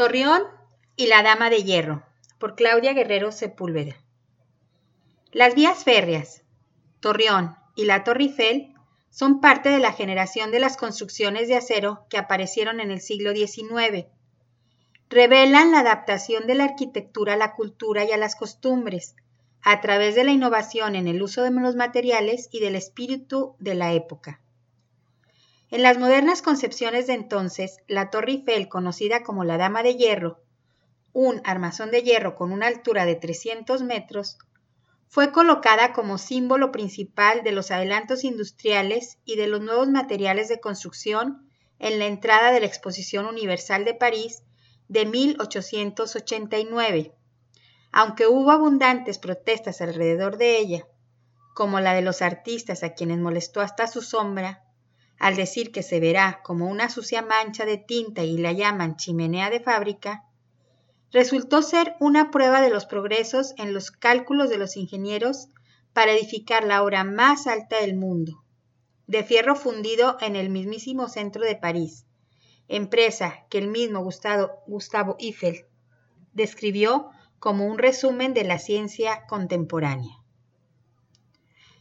Torreón y la Dama de Hierro, por Claudia Guerrero Sepúlveda. Las vías férreas, Torreón y la Torre Eiffel son parte de la generación de las construcciones de acero que aparecieron en el siglo XIX. Revelan la adaptación de la arquitectura a la cultura y a las costumbres, a través de la innovación en el uso de los materiales y del espíritu de la época. En las modernas concepciones de entonces, la Torre Eiffel, conocida como la Dama de Hierro, un armazón de hierro con una altura de 300 metros, fue colocada como símbolo principal de los adelantos industriales y de los nuevos materiales de construcción en la entrada de la Exposición Universal de París de 1889. Aunque hubo abundantes protestas alrededor de ella, como la de los artistas a quienes molestó hasta su sombra, al decir que se verá como una sucia mancha de tinta y la llaman chimenea de fábrica, resultó ser una prueba de los progresos en los cálculos de los ingenieros para edificar la obra más alta del mundo, de fierro fundido en el mismísimo centro de París, empresa que el mismo Gustavo, Gustavo describió como un resumen de la ciencia contemporánea.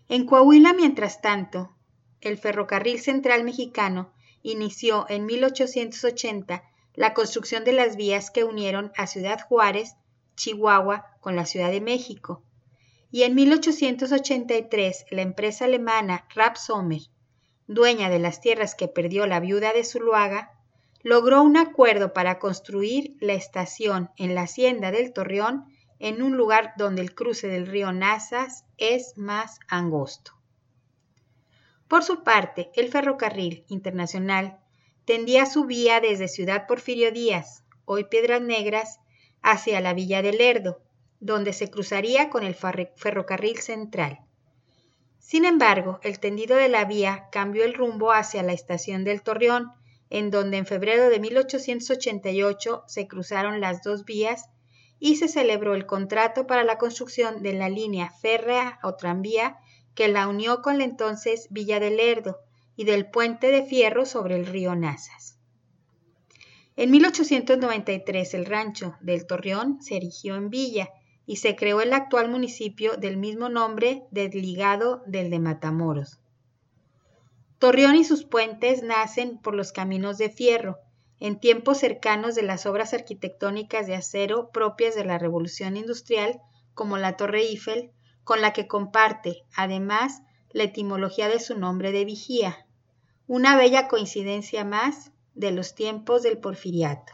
En Coahuila, mientras tanto, el ferrocarril central mexicano inició en 1880 la construcción de las vías que unieron a Ciudad Juárez, Chihuahua, con la Ciudad de México. Y en 1883 la empresa alemana Rapp Sommer, dueña de las tierras que perdió la viuda de Zuluaga, logró un acuerdo para construir la estación en la hacienda del Torreón en un lugar donde el cruce del río Nazas es más angosto. Por su parte, el ferrocarril internacional tendía su vía desde Ciudad Porfirio Díaz, hoy Piedras Negras, hacia la Villa del Lerdo, donde se cruzaría con el ferrocarril central. Sin embargo, el tendido de la vía cambió el rumbo hacia la estación del Torreón, en donde en febrero de 1888 se cruzaron las dos vías y se celebró el contrato para la construcción de la línea férrea o tranvía que la unió con la entonces Villa del Lerdo, y del puente de fierro sobre el río Nazas. En 1893 el rancho del Torreón se erigió en villa y se creó el actual municipio del mismo nombre desligado del de Matamoros. Torreón y sus puentes nacen por los caminos de fierro, en tiempos cercanos de las obras arquitectónicas de acero propias de la Revolución Industrial, como la Torre Eiffel, con la que comparte, además, la etimología de su nombre de vigía, una bella coincidencia más de los tiempos del porfiriato.